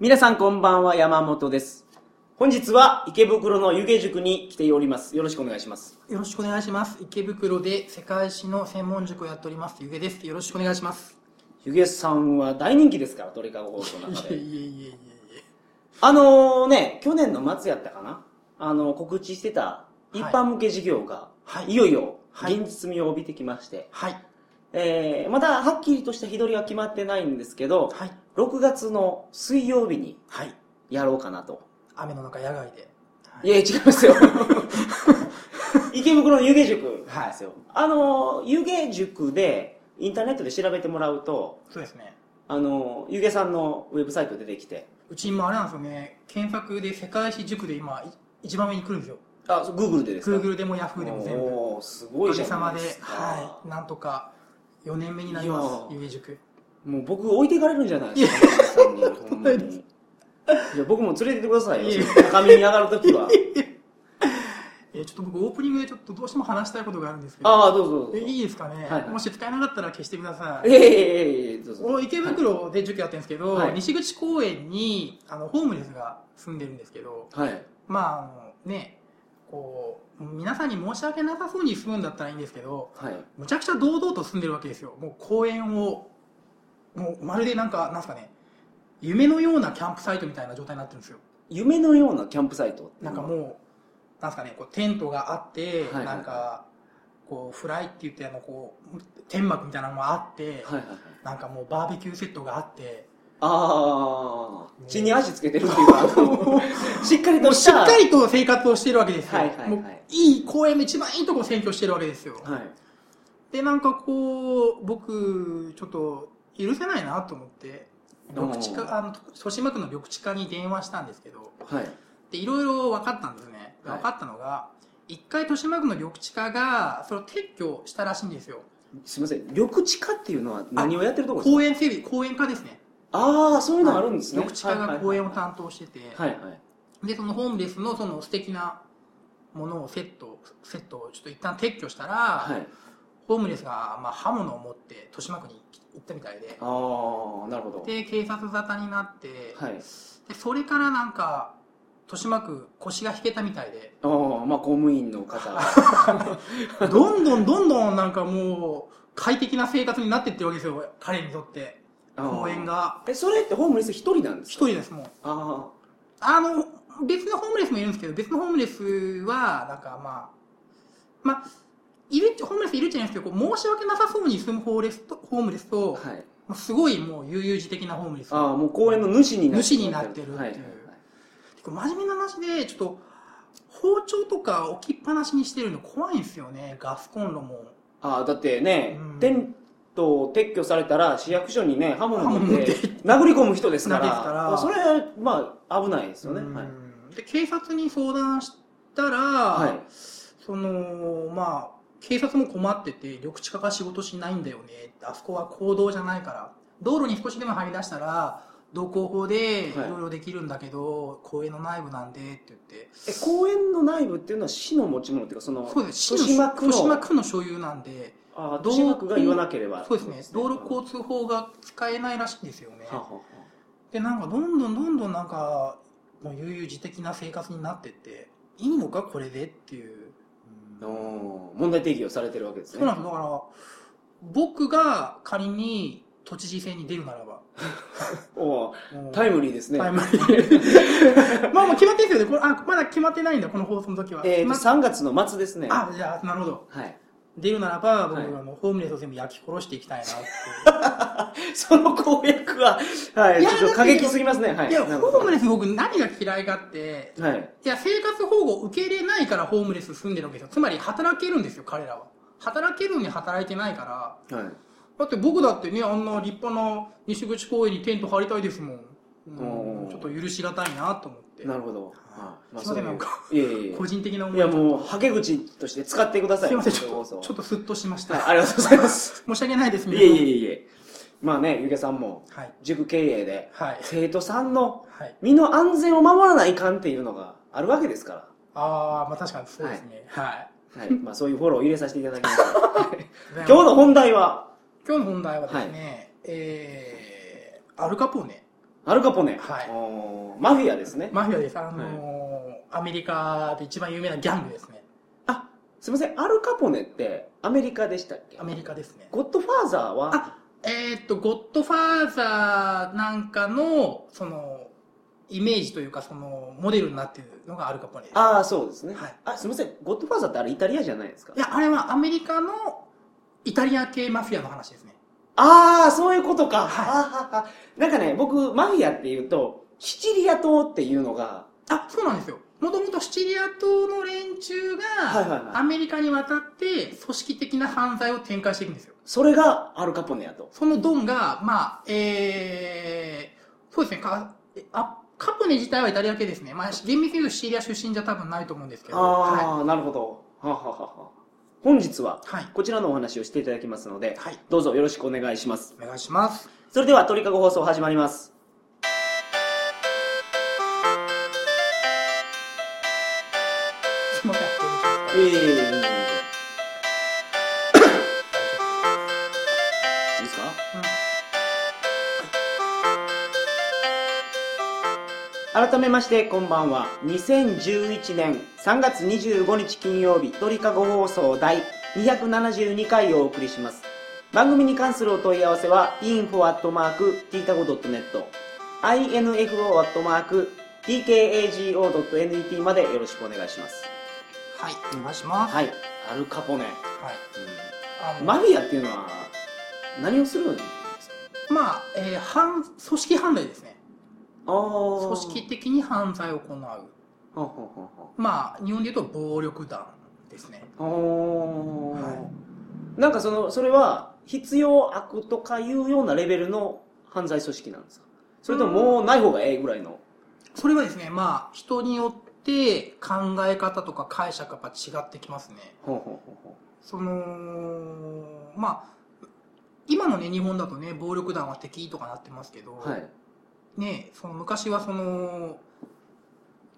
皆さんこんばんは、山本です。本日は池袋の湯気塾に来ております。よろしくお願いします。よろしくお願いします。池袋で世界史の専門塾をやっております、ゆげです。よろしくお願いします。湯気さんは大人気ですから、鳥かご放送のい中で。えいえいえいえ。あのね、去年の末やったかな？あの、告知してた一般向け事業が、はいいよいよはい現実味を帯びてきまして、はい。えー、まだはっきりとした日取りは決まってないんですけど、はい。6月の水曜日にはい。やろうかなと。雨の中野外で。はいいや、違いますよ。池袋の湯気塾なんですよ。あの、湯気塾で、インターネットで調べてもらうと、そうですね。あの、湯気さんのウェブサイト出てきて、うち今あれなんですよね、検索で世界史塾で今い一番上に来るんですよ。あ、そう Google でですか？Google でも Yahoo でも全部。おーすおごいじかげさまでゃないです、か。はい。なんとか4年目になります、いやゆげ塾。もう僕置いていかれるんじゃないですか、湯気さんにほんまにいや、僕も連れてってくださいよ。高みに上がるときは。えーちょっと僕オープニングでちょっとどうしても話したいことがあるんですけど。ああ、どうぞどうぞ。えいいですかね、はいはいもし使えなかったら消してください。いえいえいえいえ、どうぞ。池袋で塾やってるんですけど、はい西口公園にあのホームレスが住んでるんですけど、はい。まああのね、こう皆さんに申し訳なさそうに住むんだったらいいんですけど、はい。むちゃくちゃ堂々と住んでるわけですよ。もう公園をもうまるでなんかなんすかね、夢のようなキャンプサイトみたいな状態になってるんですよ。夢のようなキャンプサイト。なんかもうなんすかね、こうテントがあって、はいはいなんかこうフライって言ってあのこう天幕みたいなのがあって、はいはいはい。なんかもうバーベキューセットがあって。ああ、血に足つけてるっていうか、しっかりとし。しったかりと生活をしてるわけですよ。はいはいはいいい公園の一番いいとこ占拠してるわけですよ。はい。で、なんかこう、僕、ちょっと許せないなと思って、緑地お課、あの、豊島区の緑地課に電話したんですけど、はい。で、いろいろ分かったんですね。はい分かったのが、一回豊島区の緑地課が、それを撤去したらしいんですよ。すみません。緑地課っていうのは何をやってるところですか？公園整備、公園課ですね。ああ、そういうのあるんですね。緑地課が公園を担当してて、はいはい。でそのホームレスのその素敵なものをセットセットをちょっと一旦撤去したら、はい。ホームレスがまあ刃物を持って豊島区に行ったみたいで。ああ、なるほど。で警察沙汰になって、はい。でそれからなんか豊島区腰が引けたみたいで。ああ、まあ公務員の方。が。どんどんどんどんなんかもう快適な生活になってってるわけですよ彼にとって。公園が。え、それってホームレス一人なんです一か人ですもんああの、別のホームレスもいるんですけど、別のホームレスは、なんかまあ、まあ、いるホームレスいるっちゃないんですけど、こう申し訳なさそうに住むホーレスとホームレスと、あ、はい。もうすごいもう悠々自適なホームレス。ああ、もう公園の主になって主になってるっていうはいはいはい。これ真面目な話で、ちょっと、包丁とか置きっぱなしにしてるの怖いんですよね、ガスコンロも。ああ、だってねうん、テントを撤去されたら市役所にね、刃物持ってて殴り込む人ですかですからら、それ、まあ、危ないですよね。うんはい。で、警察に相談したら、はい。そのまあ警察も困ってて緑地課が仕事しないんだよね。あそこは公道じゃないから。道路に少しでも入り出したら道交法でいはい。ろいろできるんだけど、公園の内部なんでって言って。え、公園の内部っていうのは市の持ち物っていうか、その、そうです。豊島区の、豊島区の所有なんで。ああ、豊島区が言わなければ。そうですね。道路交通法が使えないらしいんですよね。はははでなんかどんどんどんどんなんかもう悠々自適な生活になってっていいのかこれでっていう問題提起をされてるわけですね。そうなんですだから僕が仮に都知事選に出るならば おタイムリーですね。タイムリー まあもう決まってるんですよねこれあまだ決まってないんだこの放送の時は、えーと、決まっ3月の末ですね。あじゃあなるほどはい。出るならば僕、はいあのホームレスを全部焼き殺していきたいなって その公約は、はい、いやちょっと過激すぎますね。はい。いやホームレス僕何が嫌いかってはい。いや生活保護を受け入れないからホームレス住んでるわけですよ。つまり働けるんですよ彼らは。働けるのに働いてないから。はい。だって僕だってねあんな立派な西口公園にテント張りたいですもん、おー。ちょっと許しがたいなと思ってなるほど。はいはいすいませんなんかいえいえい個人的なえ。いや、思いがもう、はけ口として使ってください。すいませんちょっとちょっとスッとしました、はい、ありがとうございます。申し訳ないですいえいええいえ。まあね、ゆげさんも、はい塾経営で、はい生徒さんのはい身の安全を守らないかんっていうのがあるわけですかああまあ確かにそうですねはい、ら。はい。まあそういうフォローを入れさせていただきます。今今日の本題は、今日の本題はですね、えー、アルカポーネアルカポネ。はいマフィアですね。マフィアです。あのーアメリカで一番有名なギャングですね。あ、すいません。アルカポネってアメリカでしたっけ？アメリカですね。ゴッドファーザーは？あ、えーっと、ゴッドファーザーなんかの、その、イメージというか、その、モデルになっているのがアルカポネです。ああ、そうですね。はいあ、すみません。ゴッドファーザーってあれイタリアじゃないですか？いや、あれはアメリカのイタリア系マフィアの話ですね。ああ、そういうことか。はいなんかね、僕、マフィアっていうと、シチリア島っていうのが、あ、そうなんですよ。もともとシチリア島の連中が、アメリカに渡って、組織的な犯罪を展開していくんですよ。それがアルカポネやと。そのドンが、まあ、えー、そうですね、か、えあ、カポネ自体はイタリア系ですね。まあ、厳密に言うとシチリア出身じゃ多分ないと思うんですけど。ああ、はなるほど。はははは本日は。こちらのお話をしていただきますので、はい。どうぞよろしくお願いします。お願いします。それでは、鳥かご放送始まります。ええ改めましてこんばんは2011年3月25日金曜日鳥かご放送第272回をお送りします番組に関するお問い合わせは info.tkago.net info.tkago.net までよろしくお願いしますはい。お願いします。はいアルカポネ、はい。あのマフィアっていうのは何をするんですか？まあ、えー、犯、組織犯罪ですね。組織的に犯罪を行う。まあ、日本で言うと暴力団ですね。はおー。はなんかそのそれは必要悪とかいうようなレベルの犯罪組織なんですか？それとももうない方がええぐらいの？それはですね、まあ、人によって考え方とか解釈がやっぱ違ってきますね。その、まあ、今のね、日本だとね、暴力団は敵とかなってますけど、うはいね、その昔はその、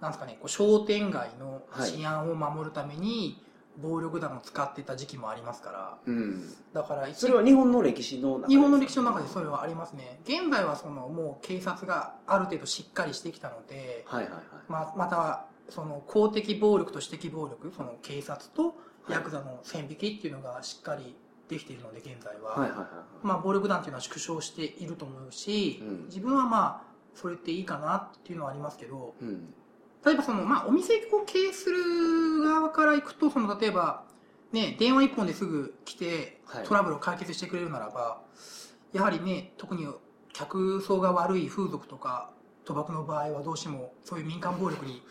なんですかね、こう商店街の治安を守るために、暴力団を使ってた時期もありますから、うん。だから一それは日本の歴史の中で日本の歴史の中でそれはありますね。現在はその、もう警察がある程度しっかりしてきたので、はいはいはい。まあ、また、その公的暴力と私的暴力、その警察とヤクザの線引きっていうのがしっかりできているので、現在は。はいはいはい。まあ、暴力団っていうのは縮小していると思うし、うん。自分はまあ、それっていいかなっていうのはありますけど、うん。例えばその、まあ、お店を経営する側から行くと、その、例えば、ね、電話一本ですぐ来てはい、トラブルを解決してくれるならば、やはりね、特に客層が悪い風俗とか、賭博の場合はどうしても、そういう民間暴力に、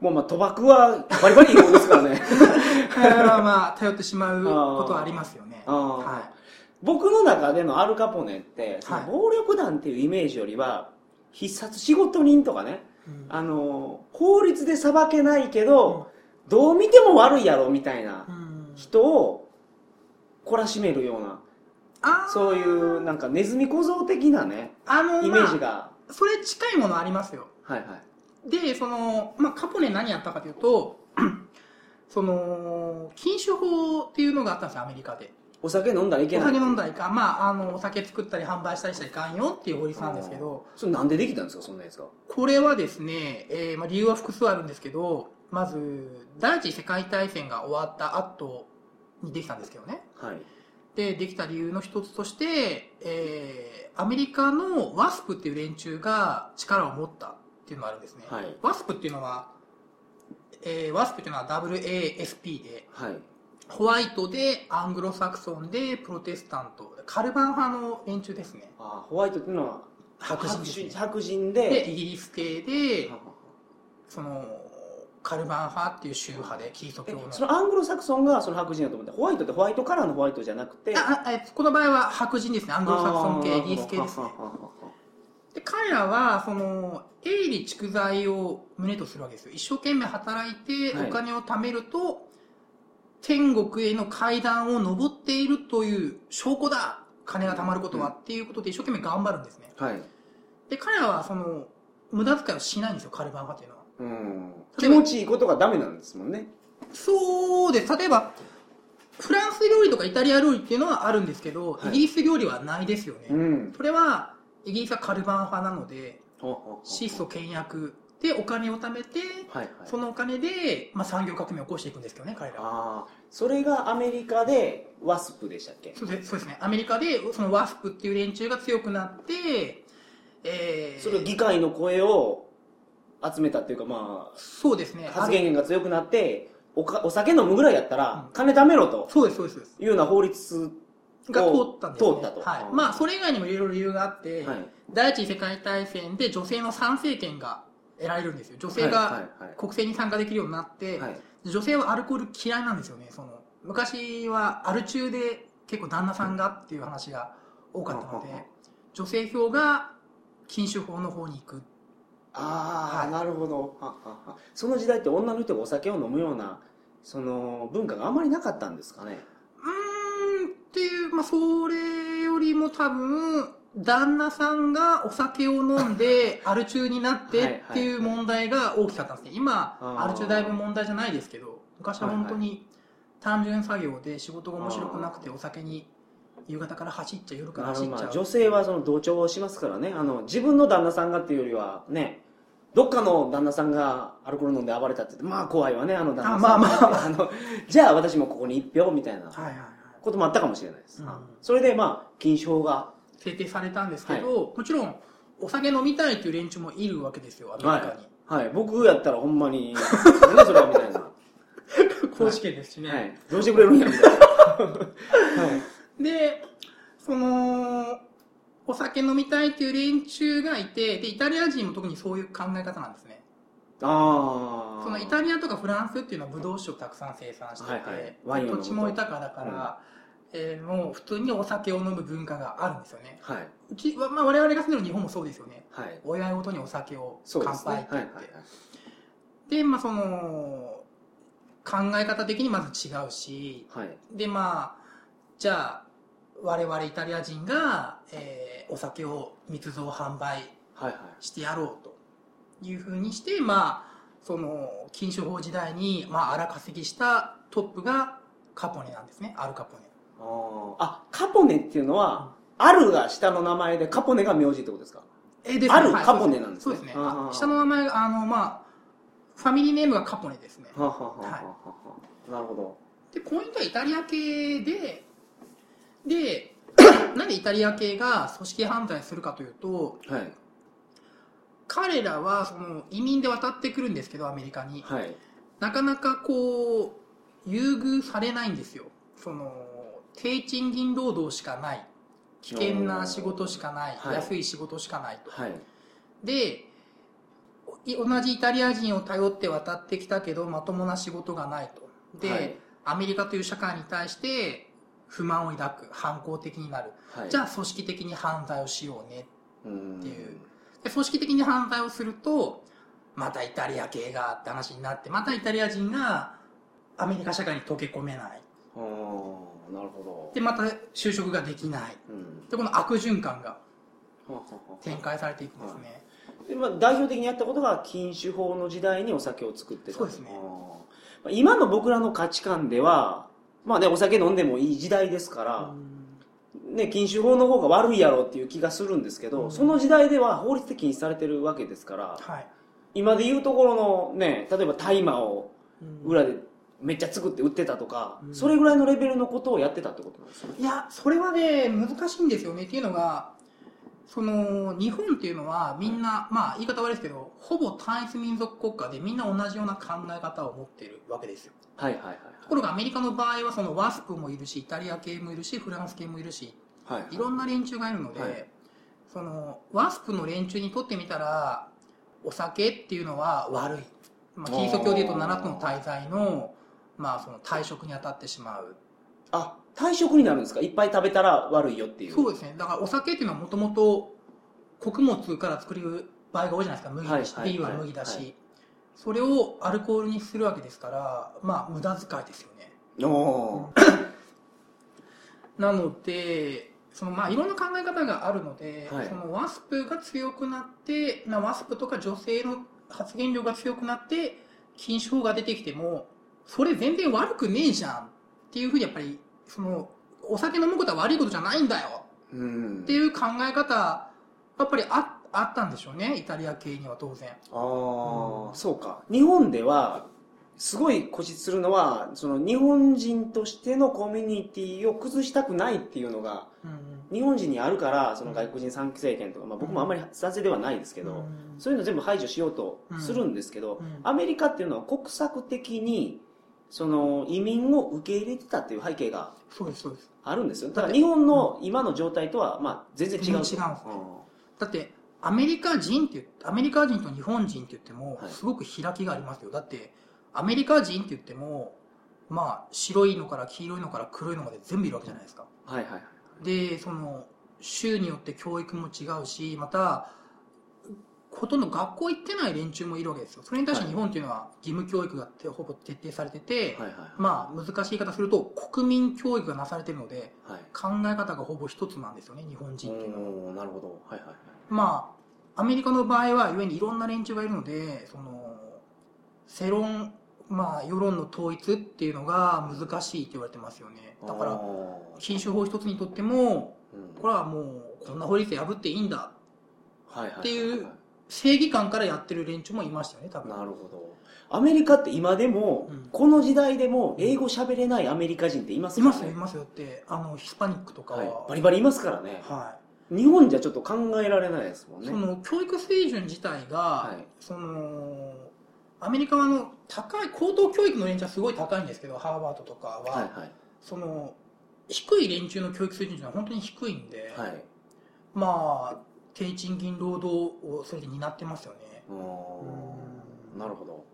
もうまあ賭博はバリバリ違法ですからね。まあ、頼ってしまう ことはありますよね。は僕の中でのアルカポネってそのはい。暴力団っていうイメージよりは必殺仕事人とかねい。うんあの法律で裁けないけど、どう見ても悪いやろみたいなうん人を懲らしめるようなそういうなんかネズミ小僧的なねあの、イメージまが、あそれ近いものありますよ。はいはいで、その、まあ、カポネ何やったかというと、その、禁酒法っていうのがあったんですよ、アメリカで。お酒飲んだらいけない。お酒飲んだらいかん、まあ、あの、お酒作ったり販売したりしたらいかんよっていう法律なんですけど、それなんでできたんですかそんなやつがこれはですね、えーまあ、理由は複数あるんですけど、まず、第一次世界大戦が終わった後にできたんですけどね。はい。で、できた理由の一つとして、えーアメリカのワスプっていう連中が力を持ったっていうのがあるんですね。はい。ワスプっていうのは、えーワスプっていうのは WASP で、はいホワイトでアングロサクソンでプロテスタント、カルバン派の連中ですね。あホワイトっていうのは白人ですね白人で、でイギリス系では、はその、カルバン派っていう宗派で、キリストえ教の。そのアングロサクソンがその白人だと思ってホワイトってホワイトカラーのホワイトじゃなくてああえこの場合は白人ですね。アングロサクソン系、イギリス系ですね。はははははで、彼らは、その、営利蓄財を胸とするわけですよ。一生懸命働いてはいお金を貯めると、天国への階段を登っているという証拠だ金が貯まることは、っていうことで一生懸命頑張るんですね。はいで、彼らはその、無駄遣いをしないんですよ、カルバン派っていうのは。うん気持ちいいことがダメなんですもんねそうです。例えば、フランス料理とかイタリア料理っていうのはあるんですけど、はいイギリス料理はないですよね。うんそれは、イギリスはカルバン派なので、質素倹約でお金を貯めてはいはい。そのお金で、まあ、産業革命を起こしていくんですけどね彼らは。ああそれがアメリカでワスプでしたっけ？そうですそうですね。アメリカでそのワスプっていう連中が強くなってえーそれを議会の声を集めたっていうかまそうですね。あ発言権が強くなっておかお酒飲むぐらいやったらうん。金貯めろとそうですそうです。そうですいうような法律が通ったんです、ね、通ったと。はい。うんまあそれ以外にもいろいろ理由があって、はい。第一次世界大戦で女性の参政権が得られるんですよ。女性はいがはいはい。国政に参加できるようになって、はい。女性はアルコール嫌いなんですよねその。昔はアル中で結構旦那さんがっていう話が多かったので女性票が禁酒法の方に行く。ああ、はい。なるほど。はははその時代って女の人がお酒を飲むようなその文化があんまりなかったんですかね？うーんっていうまあそれよりも多分旦那さんがお酒を飲んで アル中になってっていう問題が大きかったんですね。今アル中だいぶ問題じゃないですけど昔は本当に単純作業で仕事が面白くなくてお酒に夕方から走っちゃう夜から走っちゃう。女性はその同調をしますからね。あの自分の旦那さんがっていうよりはねどっかの旦那さんがアルコール飲んで暴れたって言ってまあ怖いわねあの旦那さん。あまあまあ。あのじゃあ私もここに一票みたいなこともあったかもしれないです、うん。それでまあ禁酒法が制定されたんですけど、もちろんお酒飲みたいっていう連中もいるわけですよアメリカに、はい。僕やったらほんまにねそれはみたいな、は 公式権ですしね、い、どうしてくれるんやみたいな、はい。でそのお酒飲みたいっていう連中がいてでイタリア人も特にそういう考え方なんですね。ああそのイタリアとかフランスっていうのはブドウ酒をたくさん生産してて、はいはい。土地も豊かだから、えーもう普通にお酒を飲む文化があるんですよね。はい。うち、まあ、我々が住んでる日本もそうですよね。はい。お祝いごとにお酒を乾杯って。言って、はいはいでまあその考え方的にまず違うし。はい。でまあじゃあ我々イタリア人が、えーお酒を密造販売はいはい。してやろうというふうにしてまあその禁酒法時代に、まあ、荒稼ぎしたトップがカポネなんですね。アルカポネあカポネっていうのは、アルが下の名前でカポネが名字ってことですか？えですあるはい。カポネなんですね。そうですね。下の名前があのまあファミリーネームがカポネですね。ははははははなるほど。でポイントはイタリア系でで なんでイタリア系が組織犯罪するかというとはい。彼らはその移民で渡ってくるんですけどアメリカに。はい。なかなかこう優遇されないんですよ。その低賃金労働しかない。危険な仕事しかない、はい。安い仕事しかないと。はい。でい同じイタリア人を頼って渡ってきたけどまともな仕事がないと。で、はい。アメリカという社会に対して不満を抱く。反抗的になる、はい。じゃあ組織的に犯罪をしようね。うんっていう。で組織的に犯罪をするとまたイタリア系がって話になってまたイタリア人がアメリカ社会に溶け込めないなるほど。でまた就職ができない。うん。でこの悪循環が展開されていくんですね、でまあ、代表的にやったことが禁酒法の時代にお酒を作ってたそうですね。今の僕らの価値観ではまあねお酒飲んでもいい時代ですから、ね、禁酒法の方が悪いやろっていう気がするんですけど、うん。その時代では法律で禁止されてるわけですからはい、今でいうところのね例えば大麻をうん。裏でめっちゃ作って売ってたとか、うん。それぐらいのレベルのことをやってたってことなんですよいやそれはね難しいんですよね。っていうのがその日本っていうのはみんな、まあ言い方悪いですけどほぼ単一民族国家でみんな同じような考え方を持っているわけですよ。はいはいはいところがアメリカの場合はそのワスプもいるしイタリア系もいるしフランス系もいるしはいはい。いろんな連中がいるので、はい。そのワスプの連中にとってみたらお酒っていうのは悪い、まあ、キリスト教でいうと7つの大罪の,、まあその退職に当たってしまう。あ退職になるんですか？いっぱい食べたら悪いよっていう。そうですね。だからお酒っていうのはもともと穀物から作る場合が多いじゃないですか。麦だし、ビールは麦だし、はい。それをアルコールにするわけですからまあ無駄遣いですよね。おなのでそのまあいろんな考え方があるので、はい。そのワスプが強くなってなワスプとか女性の発言量が強くなって禁酒法が出てきてもそれ全然悪くねえじゃんっていうふうにやっぱりそのお酒飲むことは悪いことじゃないんだよ。っていう考え方やっぱりああったんでしょうね。イタリア系には当然。ああ、うん。そうか。日本ではすごい固執するのはその日本人としてのコミュニティを崩したくないっていうのがうん日本人にあるからその外国人参政権とか、まあ、僕もあんまり賛成ではないですけど、うん。そういうの全部排除しようとするんですけど、うん。アメリカっていうのは国策的にその移民を受け入れてたっていう背景があるんですよ。だから日本の今の状態とはまあ全然違う違うんですだってアメリカ人ってアメリカ人と日本人って言ってもはい。すごく開きがありますよ。だってアメリカ人って言ってもまあ白いのから黄色いのから黒いのまで全部いるわけじゃないですか。はいはいはい。でその州によって教育も違うしまたほとんど学校行ってない連中もいるわけですよ。それに対してはい。日本っていうのは義務教育がほぼ徹底されてて、はいはいまあ難しい言い方すると国民教育がなされてるのではい。考え方がほぼ一つなんですよね日本人っていうのは。なるほど。はいはいはい。まあアメリカの場合は故にいろんな連中がいるのでその世論まあ世論の統一っていうのが難しいって言われてますよね。だから禁酒法一つにとってもうん。これはもうこんな法律破っていいんだっていう正義感からやってる連中もいましたよね多分。なるほど。アメリカって今でも、うん。この時代でも英語喋れないアメリカ人っていますいかますよいますよってあのヒスパニックとかは、はい、バリバリいますからね。は日本じゃちょっと考えられないですもんい、ね。その教育水準自体が、はい。そのアメリカはあの高い高等教育の連中はすごい高いんですけどハーバードとかは、はいはい。その低い連中の教育水準は本当に低いんで、はい。まあ低賃金労働をそれで担ってますよね。なるほど。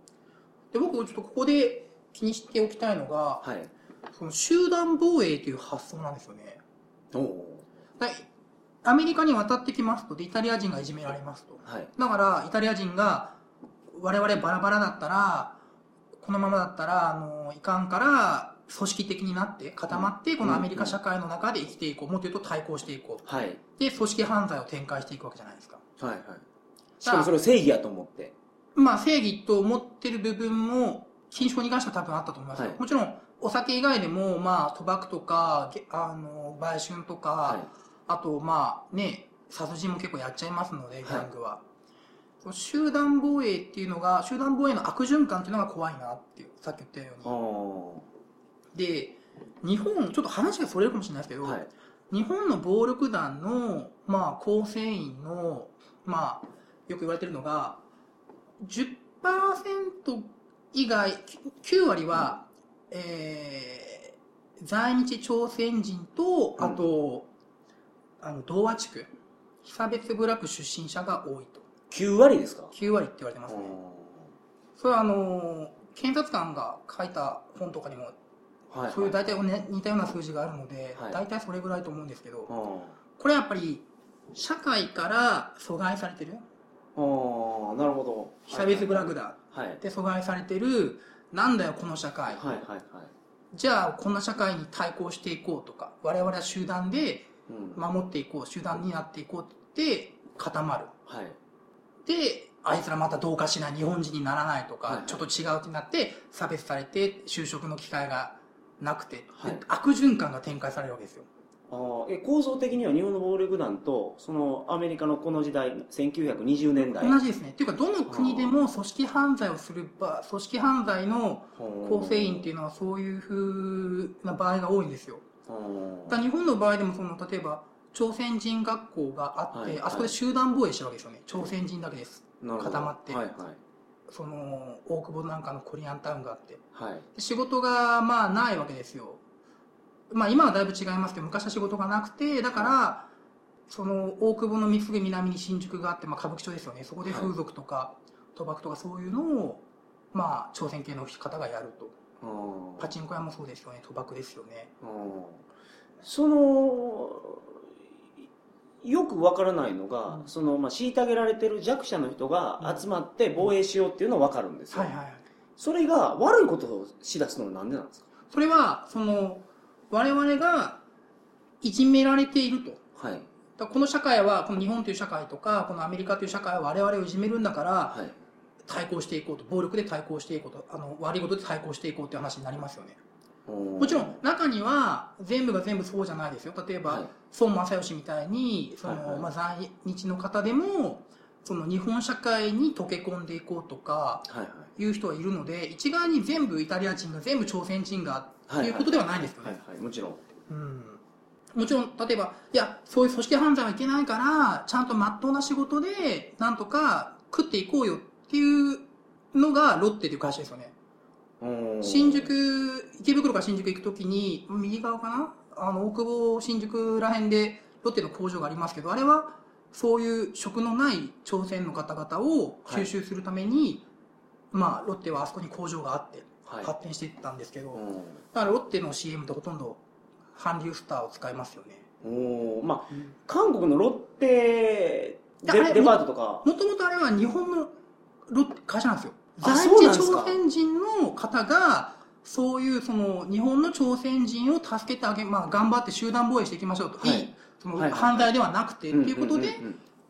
で僕ちょっとここで気にしておきたいのがはい。その集団防衛という発想なんですよね。アメリカに渡ってきますとでイタリア人がいじめられますと。はい。だからイタリア人が我々バラバラだったらこのままだったらあのいかんから組織的になって固まってこのアメリカ社会の中で生きていこうもっと言うと対抗していこう。はい。で組織犯罪を展開していくわけじゃないですか。はいはい。しかもそれを正義やと思って。まあ正義と思ってる部分も禁酒法に関しては多分あったと思いますよ、はい。もちろんお酒以外でもまあ賭博とかげあの売春とか、はあとまあね殺人も結構やっちゃいますのでい。ギャングは、その集団防衛っていうのが集団防衛の悪循環っていうのが怖いなっていうさっき言ったよあうにで日本ちょっと話がそれるかもしれないですけど、ーはい。日本の暴力団の、まあ、構成員の、まあ、よく言われてるのが10%以外9割は、えー在日朝鮮人とあと、あの同和地区被差別部落出身者が多いと。9割ですか？9割って言われてますね。それはあの検察官が書いた本とかにもはいそういう大体、ね、似たような数字があるので、はい。大体それぐらいと思うんですけど、あこれやっぱり社会から阻害されてるあーなるほど。被差別部落だはい。で阻害されてるなんだよこの社会、はいはいはい。じゃあこんな社会に対抗していこうとか我々は集団でうん。守っていこう集団になっていこうって固まる。はい。であいつらまたどうかしない日本人にならないとか、はいはい。ちょっと違うってなって差別されて就職の機会がなくて、ではい。悪循環が展開されるわけですよ。あーえ構造的には日本の暴力団とそのアメリカのこの時代1920年代同じですね。っていうかどの国でも組織犯罪をする場組織犯罪の構成員っていうのはそういうふうな場合が多いんですよ。うんだ日本の場合でもその例えば朝鮮人学校があって、はいあそこで集団防衛してるわけですよね。朝鮮人だけです。固まって。はいはいその大久保なんかのコリアンタウンがあって。はい。で仕事がまあないわけですよ。まあ今はだいぶ違いますけど昔は仕事がなくてだからその大久保の三つぐ南に新宿があって、まあ、歌舞伎町ですよね。そこで風俗とか賭博とかそういうのをまあ朝鮮系の方がやると。うんパチンコ屋もそうですよね。賭博ですよね。うんそのよくわからないのが、うん。そのまあ虐げられてる弱者の人が集まって防衛しようっていうのはわかるんですよ、はいはいはい。それが悪いことをしだすのはなんでなんですか？それはその我々がいじめられていると。はい。だこの社会はこの日本という社会とかこのアメリカという社会は我々をいじめるんだからはい。対抗していこうと暴力で対抗していこうとあの悪いことで対抗していこうという話になりますよね。ももちろん中には全部が全部そうじゃないですよ。例えば、はい孫正義みたいにその、はいはい。まあ、在日の方でもその日本社会に溶け込んでいこうとかはいはい。いう人はいるので一概に全部イタリア人が全部朝鮮人がっていうことではないんですよね、はいはい。もちろん。うん。もちろん例えばいやそういう組織犯罪はいけないからちゃんとまっとうな仕事でなんとか食っていこうよっていうのがロッテという会社ですよね。うん新宿池袋から新宿行くときに右側かなあの大久保新宿ら辺でロッテの工場がありますけどあれはそういう職のない朝鮮の方々を吸収するために、まあロッテはあそこに工場があってはい。発展していったんですけど、うん。だからロッテの CM ってほとんど韓流スターを使いますよね。おー。まあ韓国のロッテデデパートとか。もともとあれは日本のロッテ会社なんですよ。あ在日朝鮮人の方がそういうその日本の朝鮮人を助けてあげ、まあ、頑張って集団防衛していきましょうと、はい。その犯罪ではなくてってい。うことで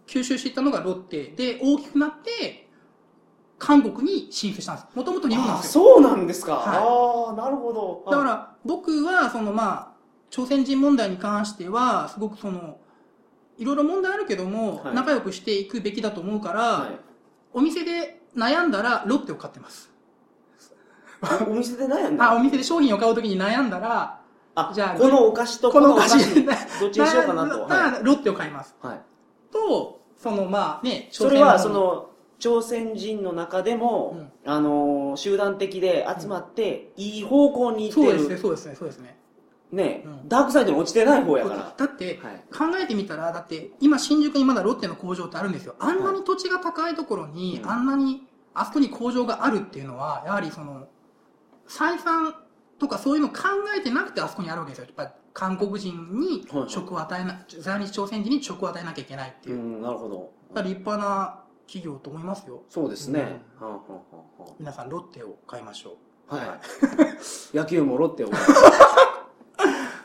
吸収していったのがロッテ。で大きくなって韓国に進出したんです。もともと日本なんあですよ。そうなんですか、はい。ああなるほど。だから僕はそのまあ朝鮮人問題に関してはすごくそのいろいろ問題あるけども、はい。仲良くしていくべきだと思うから、はい。お店で悩んだらロッテを買ってます お店で悩んだ？あお店で商品を買うときに悩んだらあじゃあこのお菓子とこのお菓子。どっちにしようかなと、だったらロッテを買います。はい。はい、とそのまあねそれはその朝鮮人の中でも、あのー集団的で集まって、いい方向に行そうってる。ですねそうですねそうですね。ね、うん。ダークサイドに落ちてない方やから。だってはい。考えてみたらだって今新宿にまだロッテの工場ってあるんですよ。あんなに土地が高いところに、うん。あんなにあそこに工場があるっていうのはやはりその採算とかそういうの考えてなくてあそこにあるわけですよ。やっぱり韓国人にはいはい。職を与えな、在日朝鮮人に職を与えなきゃいけないっていう。う、んなるほど。立派な企業と思いますよ。そうですね、うん。はんはんはん皆さんロッテを買いましょう。はい。野球もロッテを。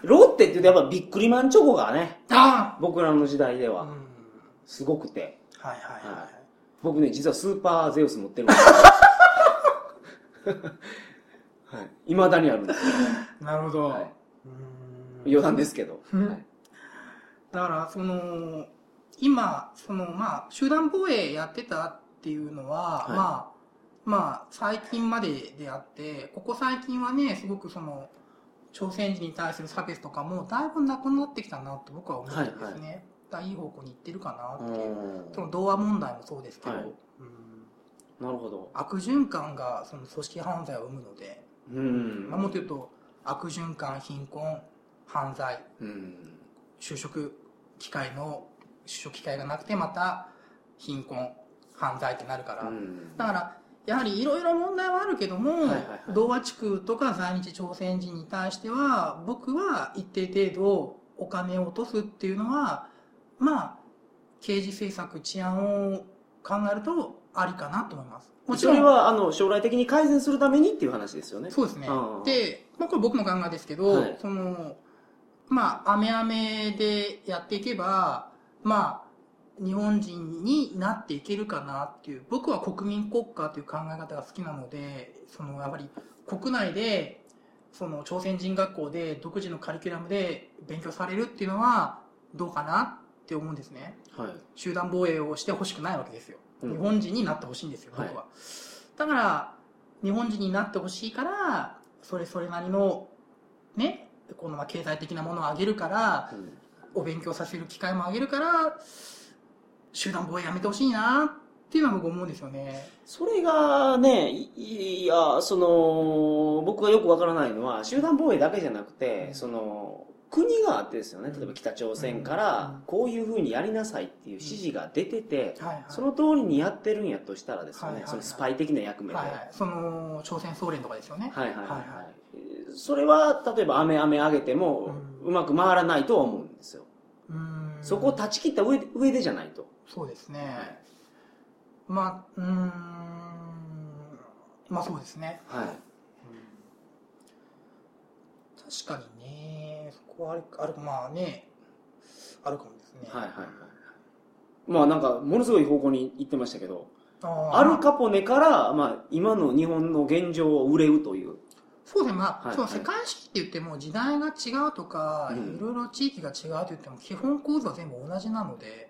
ロッテって言うとやっぱビックリマンチョコがね、あ僕らの時代ではん、すごくて。はいはいはい、はい。僕ね、実はスーパーゼウス持ってるんですよ はい。未だにあるんです。よ。なるほど、はい、うん。余談ですけど。うん。はい。だからその今そのまあ集団防衛やってたっていうのは、はい。まあまあ最近までであってここ最近はねすごくその朝鮮人に対する差別とかもだいぶなくなってきたなと僕は思ってですね、だからいい方向に行ってるかなっていう、うん。その童話問題もそうですけど、はい。うんなるほど。悪循環がその組織犯罪を生むので、うん。まあ、もっと言うと悪循環貧困犯罪うん。就職機会の就職機会がなくてまた貧困犯罪ってなるから、うんだからやはりいろいろ問題はあるけども、はいはいはい同和地区とか在日朝鮮人に対しては僕は一定程度お金を落とすっていうのはまあ刑事政策治安を考えるとありかなと思いますもちろんそれはあの将来的に改善するためにっていう話ですよね。そうですねうんで、まあ、これ僕の考えですけど、はいそのまあ、アメアメでやっていけば、まあ、日本人になっていけるかなっていう、僕は国民国家という考え方が好きなので、その、やっぱり国内で、その、朝鮮人学校で独自のカリキュラムで勉強されるっていうのは、どうかなって思うんですね。はい。集団防衛をしてほしくないわけですよ。うん日本人になってほしいんですよ、僕は。だから、日本人になってほしいから、それそれなりの、ね、このまあ経済的なものをあげるから、うんお勉強させる機会もあげるから、集団防衛やめてほしいなっていうのは僕思うんですよね。それがね、いいや、その、僕がよくわからないのは、集団防衛だけじゃなくて、うんその、国があってですよね、例えば北朝鮮からうん、こういうふうにやりなさいっていう指示が出てて、はいはい。その通りにやってるんやとしたらですよね、はいはいはいそのスパイ的な役目で。はいはいはい。その、朝鮮総連とかですよね。はいはいはいはいはそれは、例えば雨雨上げても、ううまく回らないとは思うんですよ。うーんそこを断ち切った上で上でじゃないと。そうですね。まあ、うーん、まあそうですね。はい。確かにね、はある、あるまあね、あるかもですね。はいはいはい。まあなんか、ものすごい方向に行ってましたけど、アルカポネから、まあ、今の日本の現状を憂うという。そうですね、まあ、はいその世界史って言っても時代が違うとか、うんいろいろ地域が違うと言っても基本構造は全部同じなので、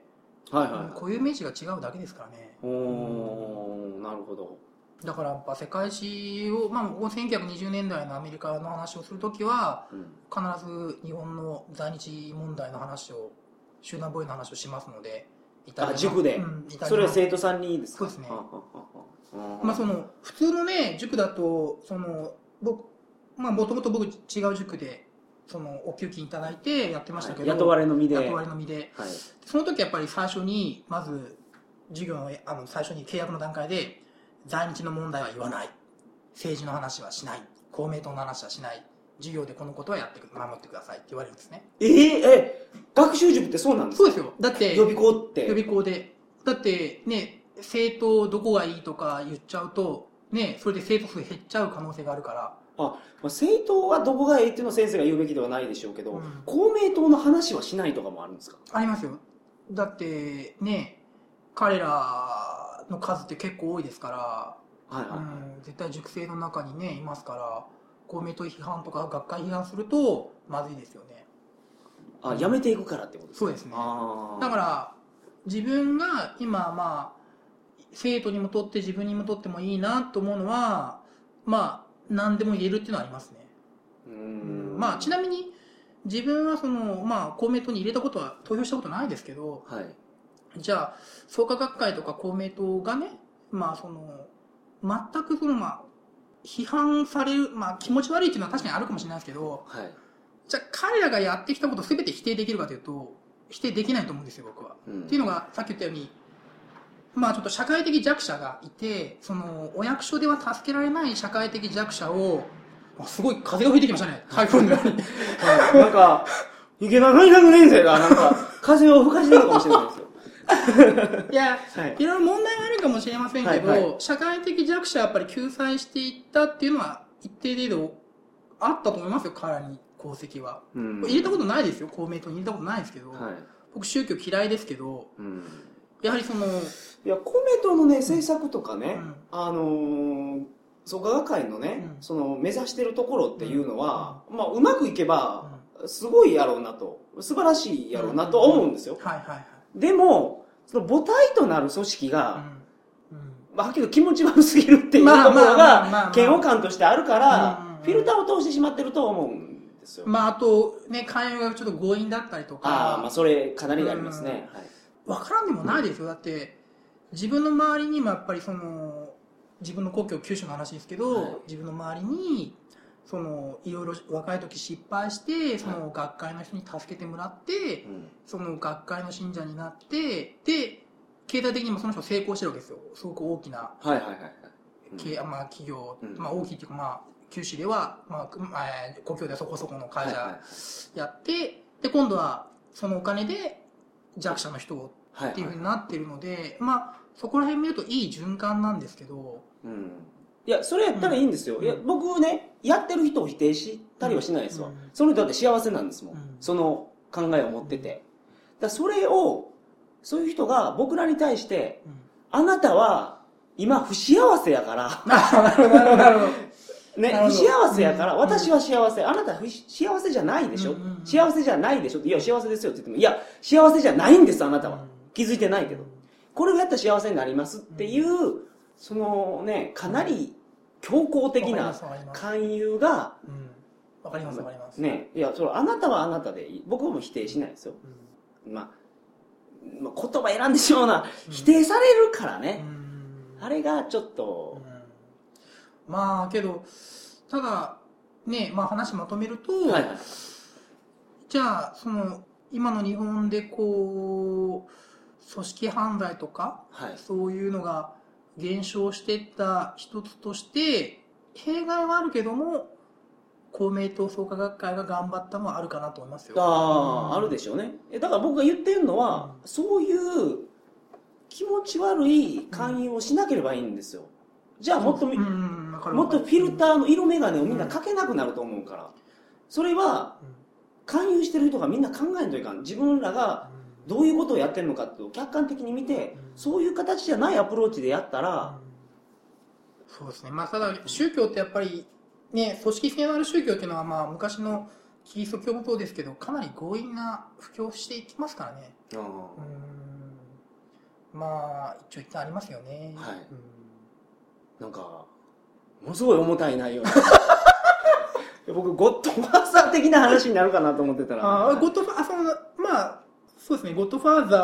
はいはいはい固有名詞が違うだけですからね。おーなるほどだからやっぱ世界史を、まあ、ここ1920年代のアメリカの話をするときは、うん。必ず日本の在日問題の話を、集団防衛の話をしますので、イタリアの。あ塾で？うんそれは生徒さんにですか？そうですね。まあその普通のね塾だとその僕まあもともと僕違う塾でそのお給金いただいてやってましたけど、はい。雇われの身で。雇われの身で。はい。その時やっぱり最初にまず授業のあの最初に契約の段階で在日の問題は言わない。政治の話はしない。公明党の話はしない。授業でこのことはやってく守ってくださいって言われるんですね。えー、え学習塾ってそうなんですか？そうですよ。だって予備校って。予備校で。だってね政党どこがいいとか言っちゃうとねそれで生徒数減っちゃう可能性があるから。まあ、政党はどこがええっていうのは先生が言うべきではないでしょうけど、うん。公明党の話はしないとかもあるんですか？ありますよ。だってね彼らの数って結構多いですから、はいはい、うん、絶対塾生の中にねいますから公明党批判とか学会批判するとまずいですよね。あやめていくからってことですか？そうですね。だから自分が今まあ生徒にもとって自分にもとってもいいなと思うのはまあ何でも言えるっていうのはありますね。うーん。まあちなみに自分はそのまあ公明党に入れたことは投票したことないですけどはいじゃあ創価学会とか公明党がねまあその全くそのまあ批判されるまあ気持ち悪いっていうのは確かにあるかもしれないですけどはい、じゃあ彼らがやってきたことを全て否定できるかというと否定できないと思うんですよ僕は。うん。っていうのがさっき言ったようにまあちょっと社会的弱者がいてそのお役所では助けられない社会的弱者をあすごい風が吹いてきましたね。台風のように。はい。なんか池田大学年生がなんか風を吹かしてるかもしれないいやはい。いろいろ問題はあるかもしれませんけど、はいは社会的弱者はやっぱり救済していったっていうのは一定程度あったと思いますよ彼らに功績は、うん。入れたことないですよ公明党に入れたことないですけど、はい。僕宗教嫌いですけどうん。やはりその、いや公明党のね政策とかね、うん。あのー創価学会のね、うん。その目指してるところっていうのは、まあうまくいけばうん。すごいやろうなと素晴らしいやろうなとは思うんですよ、はいはいはい。でもその母体となる組織が、うん。うん。まあ、はっきりと気持ち悪すぎるっていうとまあころが嫌悪感としてあるからフィルターを通してしまってると思うんですよ、まああとね勧誘がちょっと強引だったりとああまあかそれかなりありますね、はいわからんでもないですよ。だって自分の周りにもやっぱりその自分の故郷九州の話ですけど、はい。自分の周りにそのいろいろ若い時失敗してその学会の人に助けてもらって、うん。その学会の信者になってで経済的にもその人成功してるわけですよ。すごく大きなはいはいはいはい。うん。経まあ、企業、うん。まあ、大きいっていうか、まあ、九州では、まあえー故郷ではそこそこの会はいはい。社やって、で今度はそのお金で弱者の人をはい。っていうふうになってるので、まあそこら辺見るといい循環なんですけど、うんいやそれやったらいいんですよ、うん。いや僕ねやってる人を否定したりはしないですわ、うん。その人だって幸せなんですもん、うん。その考えを持ってて。だそれをそういう人が僕らに対してうん、あなたは今不幸せやから。なるほどなるほどなるほど。ね、不幸せやから、うん。私は幸せ、あなたは不幸せじゃないでしょ、幸せじゃないでしょ。いや、幸せですよって言っても、いや、幸せじゃないんです、あなたは。気づいてないけど。これをやったら幸せになりますっていう、そのね、かなり強硬的な勧誘が、うんわかりますわかります、ね、いや、それあなたはあなたでいい。僕も否定しないですよ。うんまあ、まあ、言葉選んでしまうな、否定されるからうね。んあれがちょっと、うんまあけどただねまあ話まとめると、はいはい。じゃあその今の日本でこう組織犯罪とかはい。そういうのが減少していった一つとして弊害はあるけども公明党創価学会が頑張ったのはあるかなと思いますよ。ああ、うんあるでしょうね。えだから僕が言ってるのは、そういう気持ち悪い勧誘をしなければいいんですよ。じゃあもっともっとフィルター、ーの色眼鏡をみんなかけなくなると思うから。それは、勧誘してる人がみんな考えんといかん。自分らがどういうことをやってるのかって客観的に見て、そういう形じゃないアプローチでやったら、そうですね。まあただ宗教ってやっぱりね、組織性のある宗教っていうのは、まあ、昔のキリスト教もそうですけど、かなり強引な布教をしていきますからね。あうーん。まあ、一応一旦ありますよね。はい。うん。なんかものすごい重たい内容。僕ゴッドファーザー的な話になるかなと思ってたら。あーゴッドファあそのまあそうですねゴッドファーザ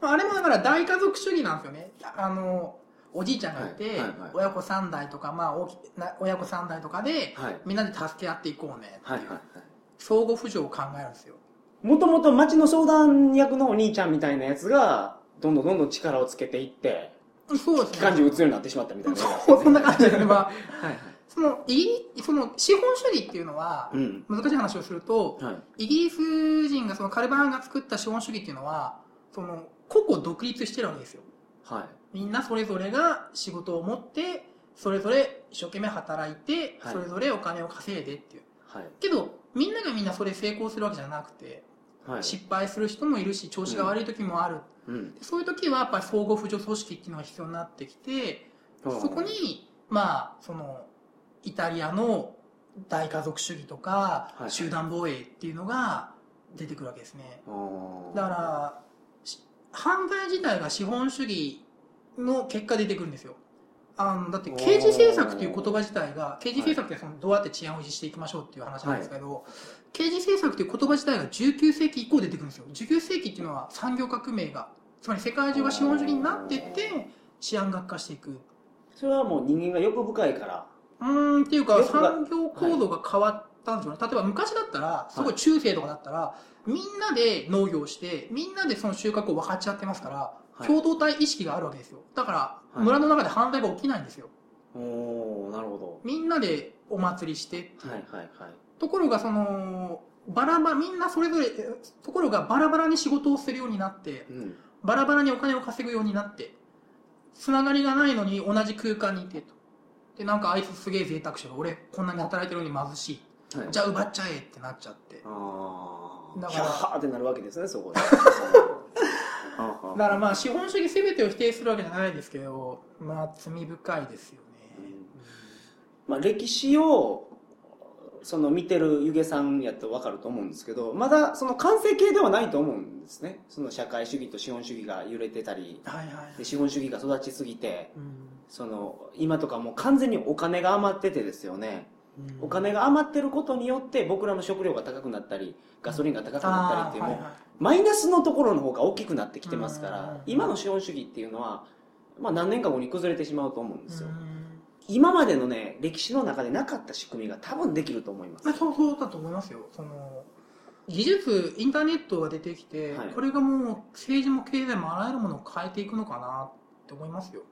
ー、まあ、あれもだから大家族主義なんですよね。あのおじいちゃんがいて、はいはいはい。親子3代とか、まあ、大きな親子3代とかで、はい。みんなで助け合っていこうねはいはいはい。相互扶助を考えるんですよ。もともと町の相談役のお兄ちゃんみたいなやつがどんどんどんどん力をつけていってそうです機関銃撃つようになってしまったみたいな そうそんな感じですね、まあ、はいはいそのイギリその資本主義っていうのはうん。難しい話をするとはい。イギリス人がそのカルバーンが作った資本主義っていうのはその個々独立してるわけですよ。はい。みんなそれぞれが仕事を持ってそれぞれ一生懸命働いて、はい。それぞれお金を稼いでっていう。はい。けどみんながみんなそれ成功するわけじゃなくて、はい。失敗する人もいるし調子が悪い時もある、うん。そういう時はやっぱり相互扶助組織っていうのが必要になってきてそこにまあそのイタリアの大家族主義とか、はい集団防衛っていうのが出てくるわけですね。だからし犯罪自体が資本主義の結果出てくるんですよ。あのだって刑事政策という言葉自体が刑事政策ってそのどうやって治安を維持していきましょうっていう話なんですけど、刑事政策という言葉自体が19世紀以降出てくるんですよ。19世紀っていうのは産業革命がつまり世界中が資本主義になっていって治安が悪化していく。それはもう人間が欲深いからうーんっていうか産業構造が変わったんですよね、例えば昔だったらすごい中世とかだったら、みんなで農業をしてみんなでその収穫を分かち合ってますから、はい。共同体意識があるわけですよ。だから、はい。村の中で犯罪が起きないんですよ。おおなるほみんなでお祭りしてどはいはいはい。ところがそのバラバラみんなそれぞれえところがバラバラに仕事をするようになってうん。バラバラにお金を稼ぐようになってつながりがないのに同じ空間にいてとでなんかあいつすげえ贅沢者俺こんなに働いてるのに貧しい。はいじゃあ奪っちゃえってなっちゃって。だからヒャッハーってなるわけですねそこで。だだからまあ資本主義全てを否定するわけじゃないですけどまあ罪深いですよね、まあ、歴史をその見てる湯気さんやと分かると思うんですけどまだその完成形ではないと思うんですね。その社会主義と資本主義が揺れてたりはいはいで資本主義が育ちすぎてうん。その今とかもう完全にお金が余っててですよね。うん。お金が余ってることによって僕らの食料が高くなったりガソリンが高くなったりっていうはいはいマイナスのところの方が大きくなってきてますかうんら今の資本主義ってい。うのは、まあ、何年か後に崩れてしまうと思うんですようん今までのね歴史の中でなかった仕組みが多分できると思います。まあ、そうそうだと思いますよ。その技術インターネットが出てきて、はい。これがもう政治も経済もあらゆるものを変えていくのかなって思いますよ。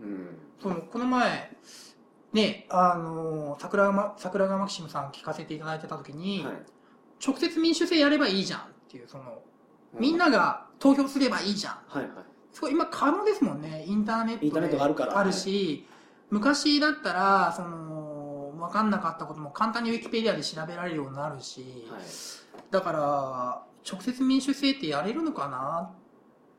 うん。そのこの前ねあの桜川桜川マキシムさん聞かせていただいてた時に、はい。直接民主制やればいいじゃんっていうそのみんなが投票すればいいじゃん。はいはい。すごい今可能ですもんね。インターネットでインターネットがあるからあるし、昔だったらその分かんなかったことも簡単にウィキペディアで調べられるようになるし、はい。だから直接民主制ってやれるのかな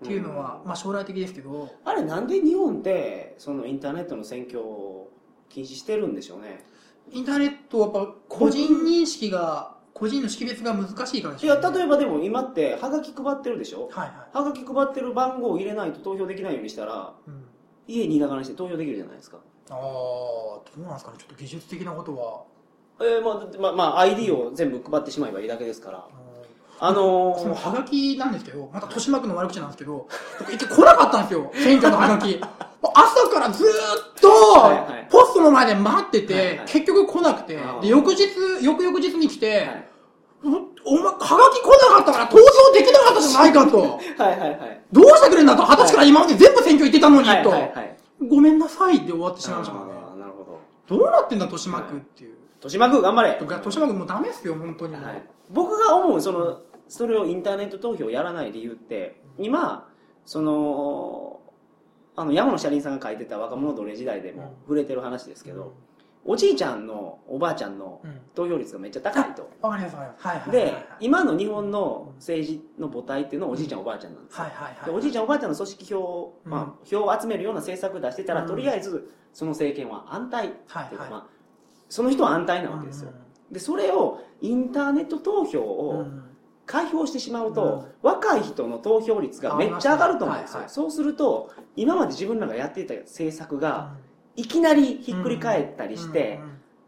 っていうのは、うん。まあ将来的ですけど。あれなんで日本ってそのインターネットの選挙を禁止してるんでしょうね？インターネットはやっぱ個人認識が個人の識別が難しいからでしいや例えばでも今ってハガキ配ってるでしょ？はいはい、ハガキ配ってる番号を入れないと投票できないようにしたらうん、家にいながらにして投票できるじゃないですかああどうなんですかね？ちょっと技術的なことは。えーまあまあ、まあ、ID を全部配ってしまえばいいだけですから。うんあのーそのハガキなんですけど、また豊島区の悪口なんですけど、僕一回来なかったんですよ、選挙のハガキ。朝からずーっとポストの前で待ってて、はいはい。結局来なくてで、翌日、翌々日に来て、はい。お前、ハガキ来なかったから投票できなかったじゃないかと。はいはいはい。どうしてくれんだと、二十歳から今まで全部選挙行ってたのに、はいと。はいはいごめんなさいって終わってしまいましたからね。あーなるほど。どうなってんだ、豊島区っていう。豊島区頑張れ。豊島区もうダメっすよ、本当に。はい、僕が思うそのそれをインターネット投票をやらない理由って今そのあの山野車輪さんが書いてた若者奴隷時代でも触れてる話ですけど、おじいちゃんのおばあちゃんのうん。投票率がめっちゃ高いと。わかります、わかります。はいはいはいではい。今の日本の政治の母体っていうのはおじいちゃんおばあちゃんなんですよ。はいはいはい。でおじいちゃんおばあちゃんの組織票、うん。まあ、票を集めるような政策を出してたら、うん。とりあえずその政権は安泰はいはいっていうか、まあ、その人は安泰なわけですよ、でそれをインターネット投票うんをうん。開票してしまうと、若い人の投票率がめっちゃ上がると思うんですよ、はいはいそうすると今まで自分らがやっていた政策がいきなりひっくり返ったりして、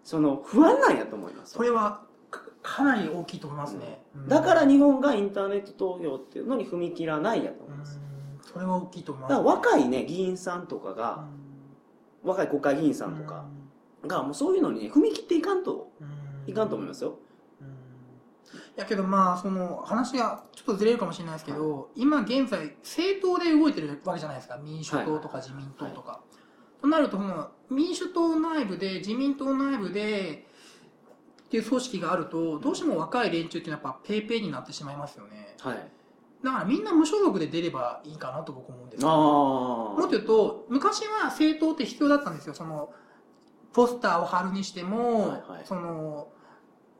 その不安なんやと思います。それはかかなり大きいと思いますね、うん。だから日本がインターネット投票っていうのに踏み切らないやと思います、うん。それは大きいと思います。だから若いね議員さんとかが、若い国会議員さんとかうがもうそういうのに、ね、踏み切っていかんとん。いかんと思いますよ、やけどまあその話がちょっとずれるかもしれないですけど、今現在政党で動いてるわけじゃないですか。民主党とか自民党とか、となるとその民主党内部で自民党内部でっていう組織があるとどうしても若い連中っていうのはやっぱペイペイになってしまいますよね。はい。だからみんな無所属で出ればいいかなと僕思うんですよ。あもっと言うと昔は政党って必要だったんですよ。そのポスターを貼るにしても、はいはい。その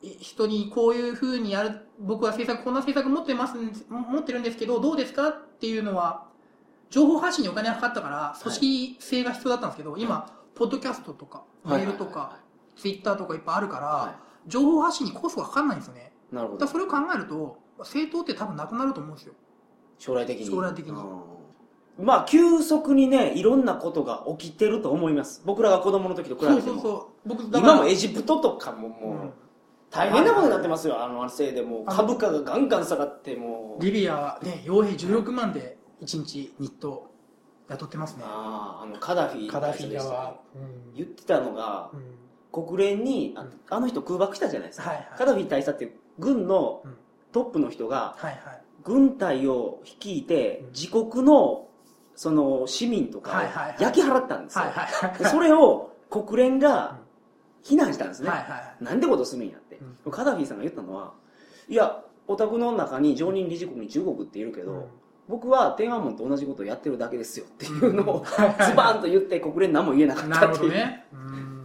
い人にこういうふうにやる僕は政策こんな政策持ってますん持ってるんですけどどうですかっていうのは情報発信にお金がかかったから組織性が必要だったんですけど、今ポッドキャストとかメールとかツイッターとかいっぱいあるから、は情報発信にコストがかかんないんですよね。いなるほど。それを考えると政党って多分なくなると思うんですよ。将来的に。将来的に。うん。まあ急速にねいろんなことが起きてると思います。僕らが子供の時と比べても。そうそうそう。僕今もエジプトとかももう、うん。大変なことになってますよ、あのせいでもう株価がガンガン下がってもう。リビアはね、傭兵16万で1日日当雇ってますね。あああのカダフィカダフィでしたっアは。け言ってたのがうん。国連にああの人空爆したじゃないですか、はいはい。カダフィ大佐っていう軍のうん。トップの人がはいはい。軍隊を率いてうん。自国のその市民とかをはいはいはい。焼き払ったんですよ、はいはいでそれを国連が非難したんですね、はいはい。なんでことするんやって、カダフィさんが言ったのはいやお宅の中に常任理事国に中国っているけど、僕は天安門と同じことをやってるだけですよっていうのを、ズバーンと言って国連何も言えなかっなるたっていう、ほどね。うん。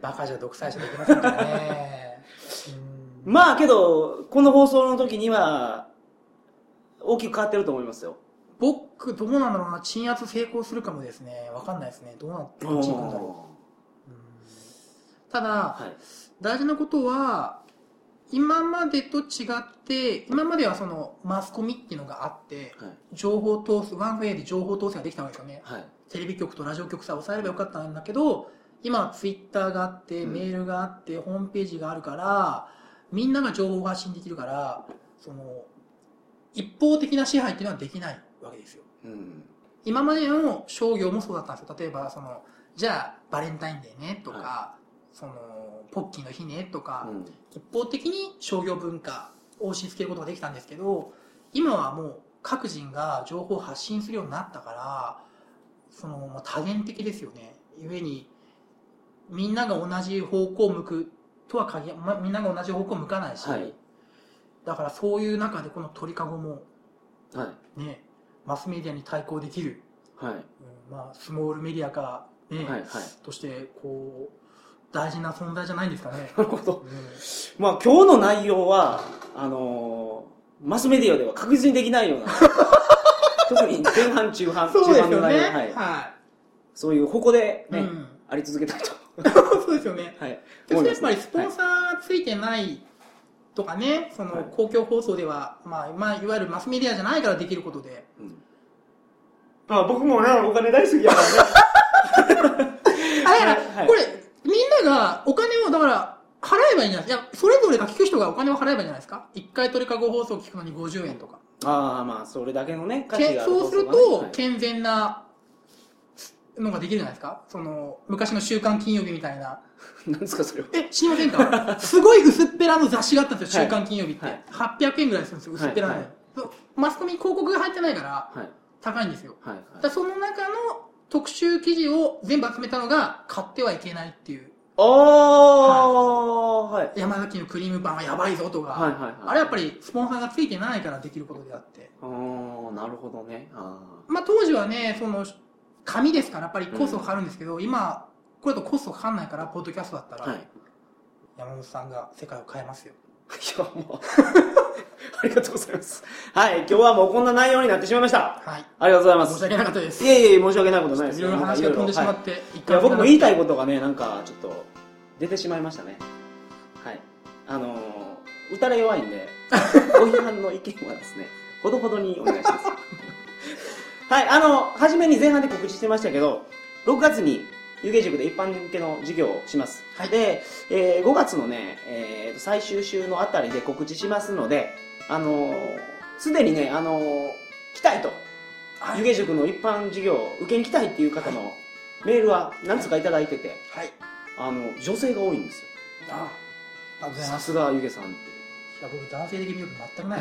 バカじゃ独裁者できませんからね。うんまあけどこの放送の時には大きく変わってると思いますよ僕、どうなんだろうな。鎮圧成功するかもですね。わかんないですね。どうなってどっちに行くんだろう。うんただ、はい大事なことは今までと違って今まではそのマスコミっていうのがあってはい。情報通すワンウェイで情報統制ができたわけですよね。はい。テレビ局とラジオ局さえ抑えればよかったんだけど今はツイッターがあってうん。メールがあって、ホームページがあるからみんなが情報を発信できるからその一方的な支配っていうのはできないわけですよ。うん。今までの商業もそうだったんですよ。例えばそのじゃあバレンタインデーねとか、はそのポッキーの日ねとか、うん。一方的に商業文化を押し付けることができたんですけど今はもう各人が情報を発信するようになったからそのまあ多元的ですよね。故にみんなが同じ方向を向くとは限ら、ま、みんなが同じ方向を向かないし、はい。だからそういう中でこの鳥かごもはい。ねマスメディアに対抗できる、はい。うんまあ、スモールメディアか、ねはいはい。としてこう大事な存在じゃないんですかね。なるほど。うんまあ今日の内容はあのーマスメディアでは確実にできないような 特に前半中半そうです中よね。盤の内容はい、はそういう矛でい。ね、うん。あり続けたいと。そうですよね。はい。でそれやっぱりね。スポンサーついてないとかね、そはい。の公共放送では、まあ、まあ、いわゆるマスメディアじゃないからできることで。うん。まあ僕もねお金大好きやからね。あ、だから、はい。これ、みんながお金を、だから、払えばいいんじゃない？ですか。いや、それぞれが聞く人がお金を払えばいいんじゃないですか？一回鳥かご放送聞くのに50円とか。ああまあそれだけのね価値けがあるそうすると、健全なのができるじゃないですか？その、昔の週刊金曜日みたいな。はい、なんですかそれはえ、知りませんか？すごい薄っぺらの雑誌があったんですよ、はい週刊金曜日って。はい800円ぐらいするんですよ、薄っぺらの、はいはいマスコミに広告が入ってないから、はい高いんですよ。はいだからその中の特集記事を全部集めたのが、買ってはいけないっていう。ああはい。山崎のクリームパンはやばいぞとか、はいはいはい。あれやっぱりスポンサーがついてないからできることであって。ああなるほどね。あまあ当時はね、その、紙ですからやっぱりコストかかるんですけど、今、これだとコストかかんないから、ポッドキャストだったら、あはい。山本さんが世界を変えますよ。いやもう ありがとうございます。はい今日はもうこんな内容になってしまいました。はい。ありがとうございます。申し訳なかったです。いえいえ申し訳ないことないです。いろいろ話が飛んでしまって、一いや僕も言いたいことがねなんかちょっと出てしまいましたね。はい。あのー、打たれ弱いんで ご批判の意見はですねほどほどにお願いします。はいあの初めに前半で告知してましたけど6月に湯気塾で一般向けの授業をします、はい。で、えー5月のね、えー最終週のあたりで告知しますのであのーすでにねあのー来たいとはい。湯気塾の一般授業を受けに来たいっていう方のメールは何つかいただいてて、はい。あの女性が多いんですよ。あありがとうございます。さすが湯気さんっていや僕男性的魅力全くない。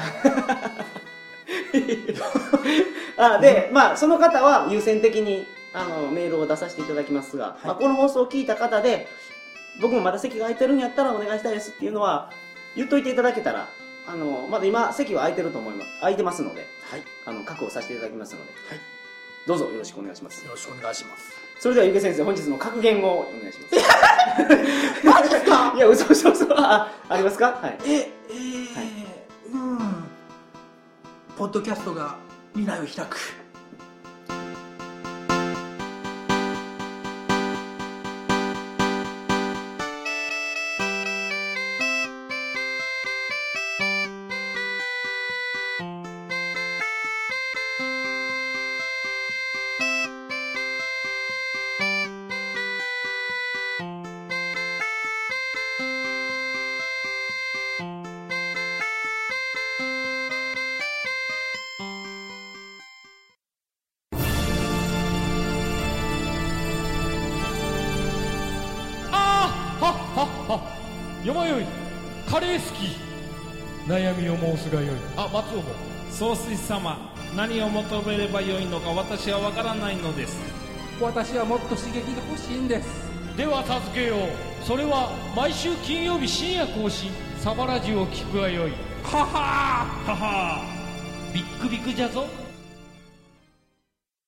あで、まあその方は優先的にあのメールを出させていただきますが、い。まあ、この放送を聞いた方で僕もまだ席が空いてるんやったらお願いしたいですっていうのは言っといていただけたらあのまだ今席は空いてると思います。空いてますのではい。あの確保させていただきますので、はい。どうぞよろしくお願いします。よろしくお願いします。それではゆげ先生本日の格言をお願いします。マジですか。いや嘘嘘嘘。あありますか？はい。ええーうん。ポッドキャストが未来を開くあ松尾も総帥様何を求めればよいのか私は分からないのです。私はもっと刺激が欲しいんです。では助けよう。それは毎週金曜日深夜更新サバラジュを聞くがよい。ははははビックビックじゃぞ